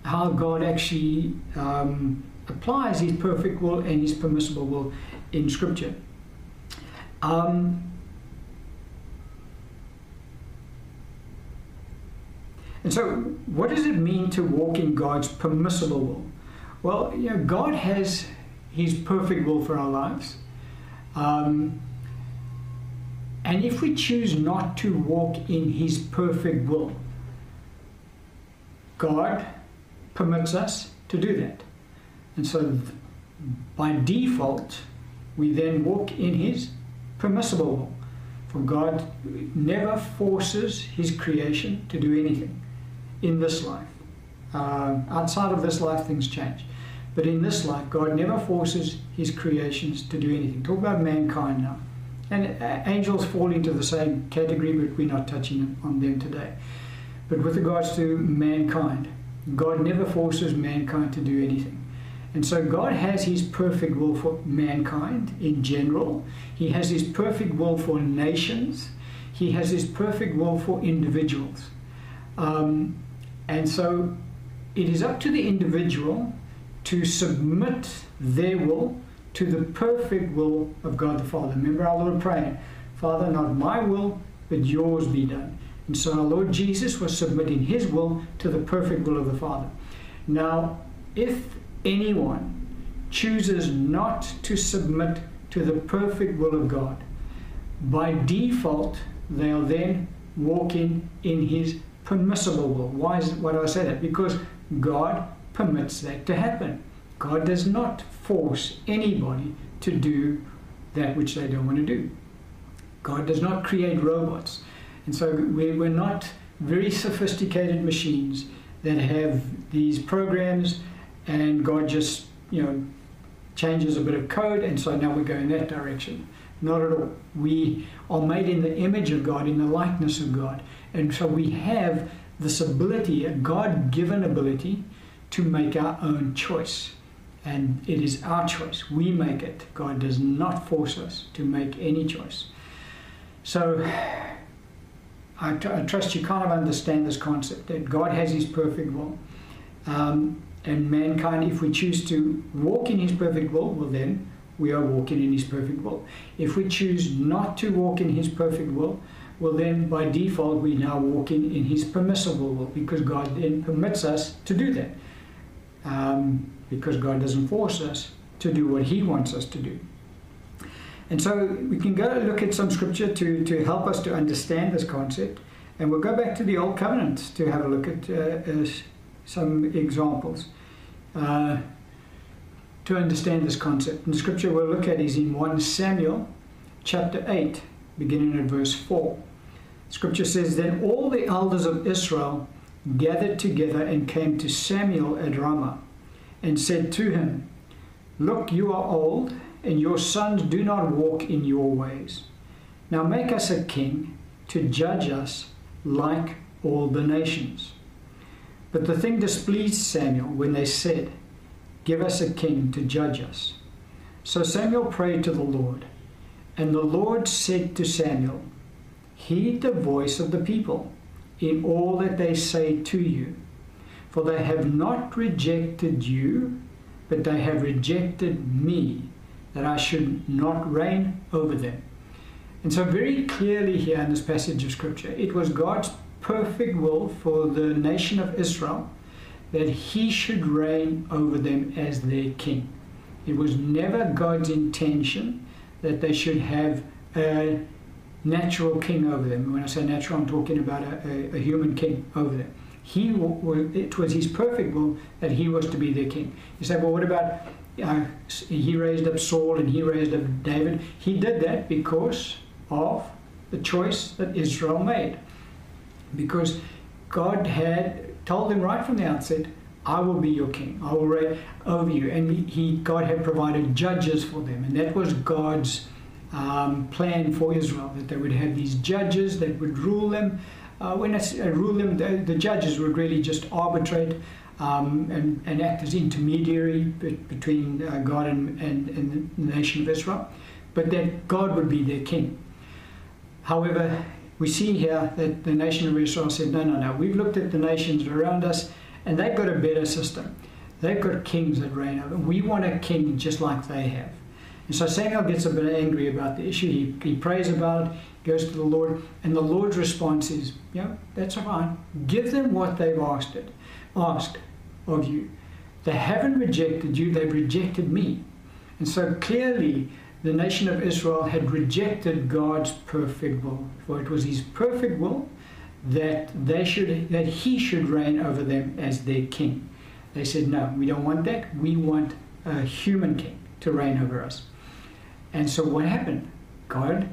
how God actually um, applies His perfect will and His permissible will in Scripture. Um, And so, what does it mean to walk in God's permissible will? Well, you know, God has His perfect will for our lives. Um, and if we choose not to walk in His perfect will, God permits us to do that. And so, by default, we then walk in His permissible will. For God never forces His creation to do anything in this life. Uh, outside of this life, things change. But in this life, God never forces his creations to do anything. Talk about mankind now. And angels fall into the same category, but we're not touching on them today. But with regards to mankind, God never forces mankind to do anything. And so God has his perfect will for mankind in general. He has his perfect will for nations. He has his perfect will for individuals. Um, and so it is up to the individual to submit their will to the perfect will of God the Father. Remember our Lord praying, Father, not my will, but yours be done. And so our Lord Jesus was submitting his will to the perfect will of the Father. Now, if anyone chooses not to submit to the perfect will of God, by default, they are then walking in his permissible will. Why, is, why do I say that? Because God permits that to happen. God does not force anybody to do that which they don't want to do. God does not create robots. And so we're not very sophisticated machines that have these programs and God just, you know, changes a bit of code and so now we go in that direction. Not at all. We are made in the image of God, in the likeness of God. And so we have this ability, a God given ability, to make our own choice. And it is our choice. We make it. God does not force us to make any choice. So I, trust you kind of understand this concept that God has His perfect will. Um, and mankind, if we choose to walk in His perfect will, well, then we are walking in His perfect will. If we choose not to walk in His perfect will, well, then by default, we now walking in His permissible will because God then permits us to do that. Um, because God doesn't force us to do what He wants us to do. And so we can go look at some scripture to, to help us to understand this concept. And we'll go back to the Old Covenant to have a look at uh, some examples uh, to understand this concept. And the scripture we'll look at is in 1 Samuel chapter 8, beginning at verse 4. Scripture says, Then all the elders of Israel gathered together and came to Samuel at Ramah and said to him, Look, you are old and your sons do not walk in your ways. Now make us a king to judge us like all the nations. But the thing displeased Samuel when they said, Give us a king to judge us. So Samuel prayed to the Lord, and the Lord said to Samuel, Heed the voice of the people in all that they say to you, for they have not rejected you, but they have rejected me that I should not reign over them. And so, very clearly here in this passage of Scripture, it was God's perfect will for the nation of Israel that he should reign over them as their king. It was never God's intention that they should have a natural king over them. When I say natural, I'm talking about a, a, a human king over them. He, it was his perfect will that he was to be their king. You say, well, what about uh, he raised up Saul and he raised up David. He did that because of the choice that Israel made. Because God had told them right from the outset, I will be your king. I will reign over you. And he, God had provided judges for them. And that was God's um, plan for Israel, that they would have these judges that would rule them. Uh, when I uh, rule them, the, the, judges would really just arbitrate um, and, and, act as intermediary between uh, God and, and, and, the nation of Israel, but that God would be their king. However, we see here that the nation of Israel said, no, no, no, we've looked at the nations around us and they've got a better system. They've got kings that reign over. We want a king just like they have. And so Samuel gets a bit angry about the issue. He, he prays about it, goes to the Lord, and the Lord's response is, yeah, that's fine. Give them what they've asked it, asked of you. They haven't rejected you, they've rejected me. And so clearly, the nation of Israel had rejected God's perfect will, for it was His perfect will that they should that He should reign over them as their king. They said, "No, we don't want that. We want a human king to reign over us." And so, what happened? God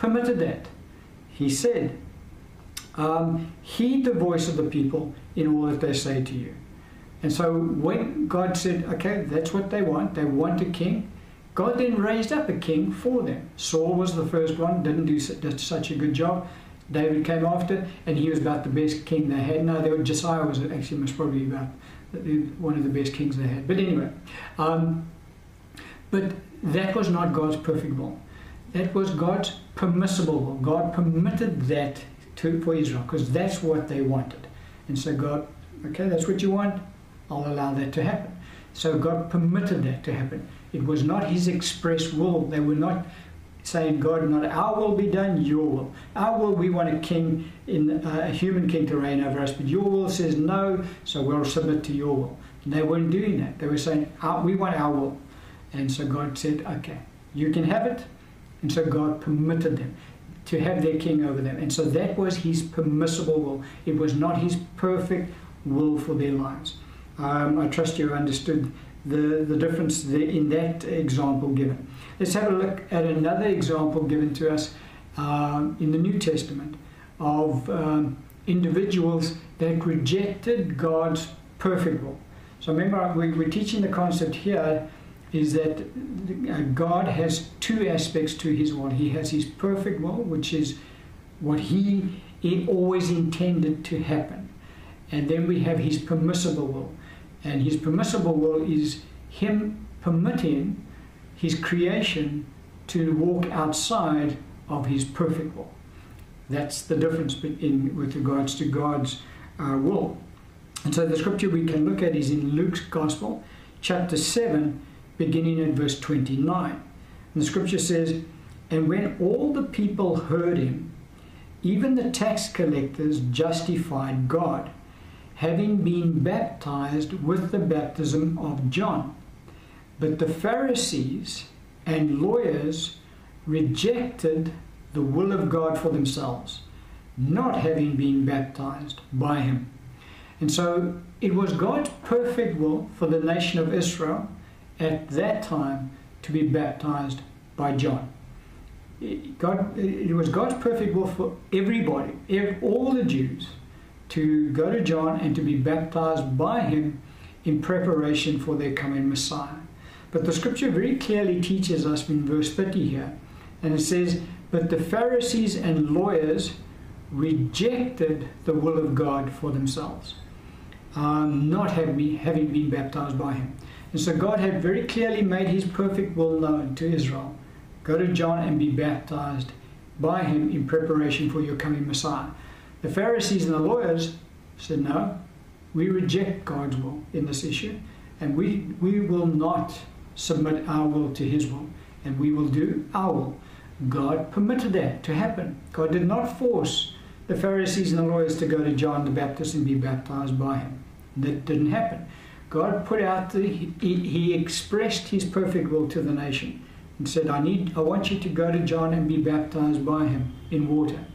permitted that. He said, um, "Heed the voice of the people in all that they say to you." And so when God said, okay, that's what they want, they want a king, God then raised up a king for them. Saul was the first one, didn't do such a good job. David came after, and he was about the best king they had. No, they were, Josiah was actually most probably about one of the best kings they had. But anyway, um, but that was not God's perfect will. That was God's permissible. God permitted that to, for Israel because that's what they wanted. And so God, okay, that's what you want. I'll allow that to happen. So God permitted that to happen. It was not His express will. They were not saying, God, not our will be done, your will. Our will, we want a king, in uh, a human king to reign over us, but your will says no, so we'll submit to your will. And they weren't doing that. They were saying, we want our will. And so God said, okay, you can have it. And so God permitted them to have their king over them. And so that was his permissible will. It was not his perfect will for their lives. Um, I trust you understood the, the difference in that example given. Let's have a look at another example given to us um, in the New Testament of um, individuals that rejected God's perfect will. So remember, we, we're teaching the concept here is that God has two aspects to his will. He has his perfect will, which is what he, he always intended to happen And then we have his permissible will. And his permissible will is him permitting his creation to walk outside of his perfect will. That's the difference in, with regards to God's uh, will. And so the scripture we can look at is in Luke's Gospel, chapter 7, beginning at verse 29. And the scripture says, And when all the people heard him, even the tax collectors justified God, having been baptized with the baptism of John. But the Pharisees and lawyers rejected the will of God for themselves, not having been baptized by him. And so it was God's perfect will for the nation of Israel at that time to be baptized by John. God, it was God's perfect will for everybody, all the Jews, to go to John and to be baptized by him in preparation for their coming Messiah. But the scripture very clearly teaches us in verse 30 here, and it says, But the Pharisees and lawyers rejected the will of God for themselves, um, not having, having been baptized by him. And so God had very clearly made his perfect will known to Israel Go to John and be baptized by him in preparation for your coming Messiah. The Pharisees and the lawyers said, No, we reject God's will in this issue, and we, we will not submit our will to his will, and we will do our will. God permitted that to happen. God did not force the Pharisees and the lawyers to go to John the Baptist and be baptized by him. That didn't happen. God put out the, he, he expressed his perfect will to the nation and said, I need, I want you to go to John and be baptized by him in water.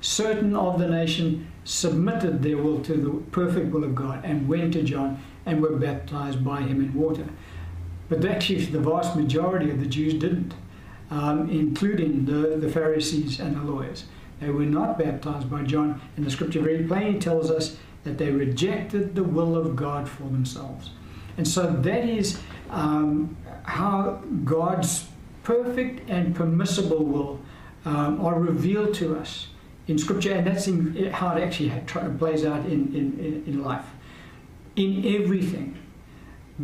Certain of the nation submitted their will to the perfect will of God and went to John and were baptized by him in water. But actually, the vast majority of the Jews didn't, um, including the, the Pharisees and the lawyers. They were not baptized by John, and the scripture very plainly tells us that they rejected the will of God for themselves. And so that is um, how God's perfect and permissible will um, are revealed to us in Scripture, and that's in, how it actually plays out in, in, in life. In everything,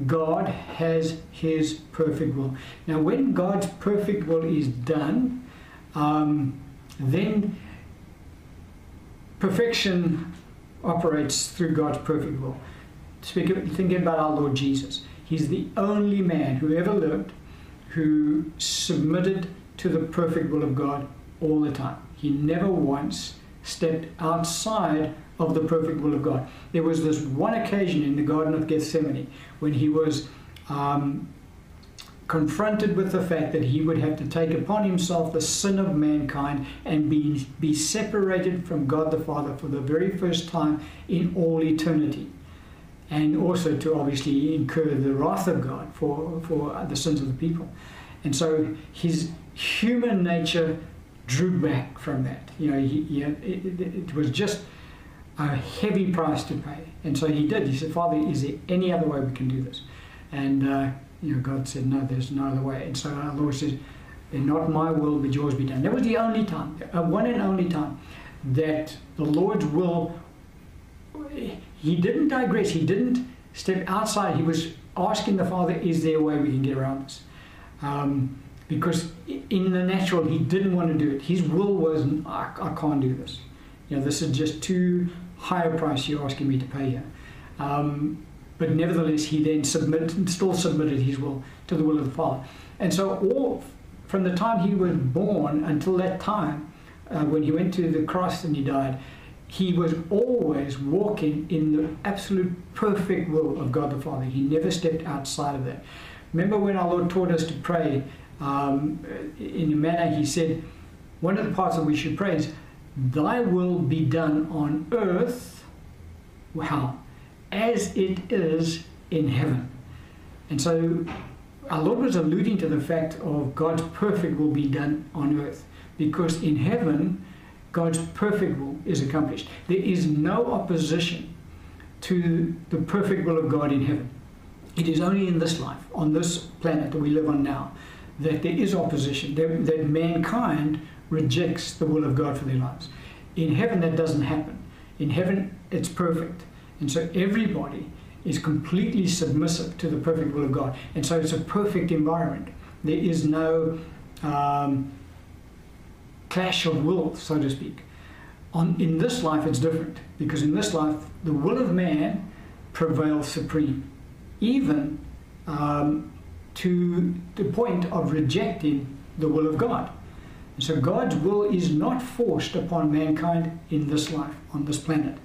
God has His perfect will. Now, when God's perfect will is done, um, then perfection operates through God's perfect will. Thinking about our Lord Jesus. He's the only man who ever lived who submitted to the perfect will of God all the time. He never once stepped outside of the perfect will of God. There was this one occasion in the Garden of Gethsemane when he was um, confronted with the fact that he would have to take upon himself the sin of mankind and be, be separated from God the Father for the very first time in all eternity and also to obviously incur the wrath of God for, for the sins of the people. And so his human nature drew back from that. You know, he, he it, it, was just a heavy price to pay. And so he did. He said, Father, is there any other way we can do this? And, uh, you know, God said, no, there's no other way. And so our Lord says, not my will, but yours be done. That was the only time, uh, one and only time, that the Lord's will he didn't digress. He didn't step outside. He was asking the Father, is there a way we can get around this? Um, because in the natural, he didn't want to do it. His will was, I, I, can't do this. You know, this is just too high a price you're asking me to pay here. Um, but nevertheless, he then submitted, still submitted his will to the will of the Father. And so, all from the time he was born until that time, uh, when he went to the cross and he died, he was always walking in the absolute perfect will of God the Father. He never stepped outside of that. Remember when our Lord taught us to pray um, in a manner, He said, one of the parts that we should pray is, Thy will be done on earth, how? As it is in heaven. And so our Lord was alluding to the fact of God's perfect will be done on earth. Because in heaven, God's perfect will is accomplished. There is no opposition to the perfect will of God in heaven. It is only in this life, on this planet that we live on now, that there is opposition, that, that mankind rejects the will of God for their lives. In heaven, that doesn't happen. In heaven, it's perfect. And so everybody is completely submissive to the perfect will of God. And so it's a perfect environment. There is no um, clash of will, so to speak. On, in this life, it's different because in this life, the will of man prevails supreme, even um, to the point of rejecting the will of God. And so God's will is not forced upon mankind in this life, on this planet.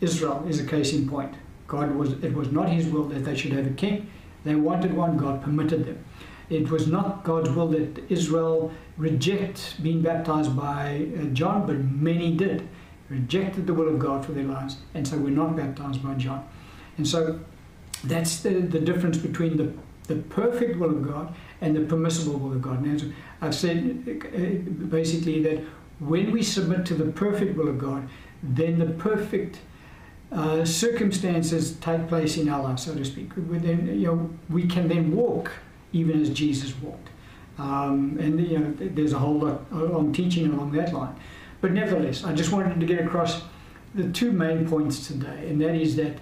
Israel is a case in point. God was it was not his will that they should have a king. They wanted one, God permitted them. It was not God's will that Israel reject being baptized by uh, John, but many did. Rejected the will of God for their lives, and so were not baptized by John. And so that's the, the difference between the, the perfect will of God and the permissible will of God. Now, I've said uh, basically that when we submit to the perfect will of God, then the perfect uh, circumstances take place in our life, so to speak. Then, you know, we can then walk even as Jesus walked. Um, and you know, there's a whole lot of teaching along that line. But nevertheless, I just wanted to get across the two main points today, and that is that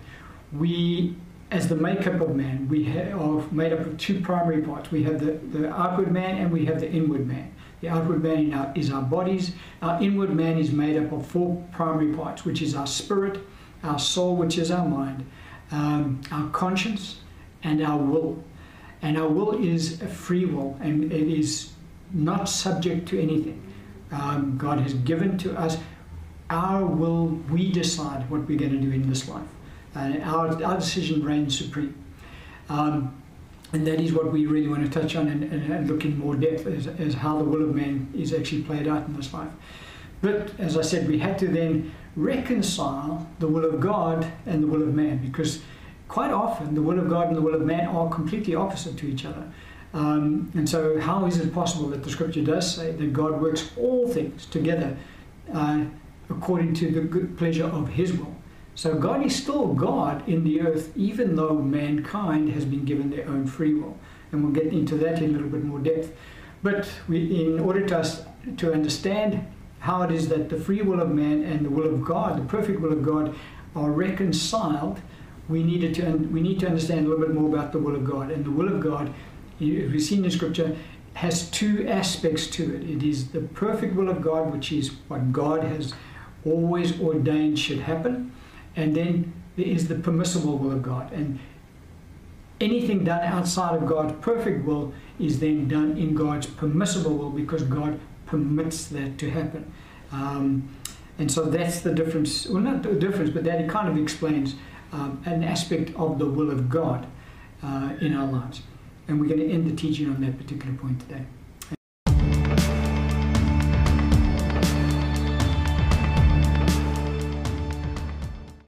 we, as the makeup of man, we are made up of two primary parts. We have the, the outward man and we have the inward man. The outward man is our bodies. Our inward man is made up of four primary parts, which is our spirit, our soul, which is our mind, um, our conscience, and our will. And our will is a free will, and it is not subject to anything. Um, God has given to us our will, we decide what we're going to do in this life. And our, our decision reigns supreme. Um, and that is what we really want to touch on and, and, and look in more depth as, as how the will of man is actually played out in this life. But as I said, we had to then reconcile the will of God and the will of man because quite often the will of God and the will of man are completely opposite to each other. Um, and so, how is it possible that the scripture does say that God works all things together uh, according to the good pleasure of his will? So, God is still God in the earth, even though mankind has been given their own free will. And we'll get into that in a little bit more depth. But we, in order to, us, to understand how it is that the free will of man and the will of God, the perfect will of God, are reconciled, we needed to we need to understand a little bit more about the will of God. And the will of God, we've seen in Scripture, has two aspects to it. It is the perfect will of God, which is what God has always ordained should happen, and then there is the permissible will of God. And anything done outside of God's perfect will is then done in God's permissible will because God permits that to happen. Um, and so that's the difference, well, not the difference, but that it kind of explains um, an aspect of the will of God uh, in our lives. And we're going to end the teaching on that particular point today.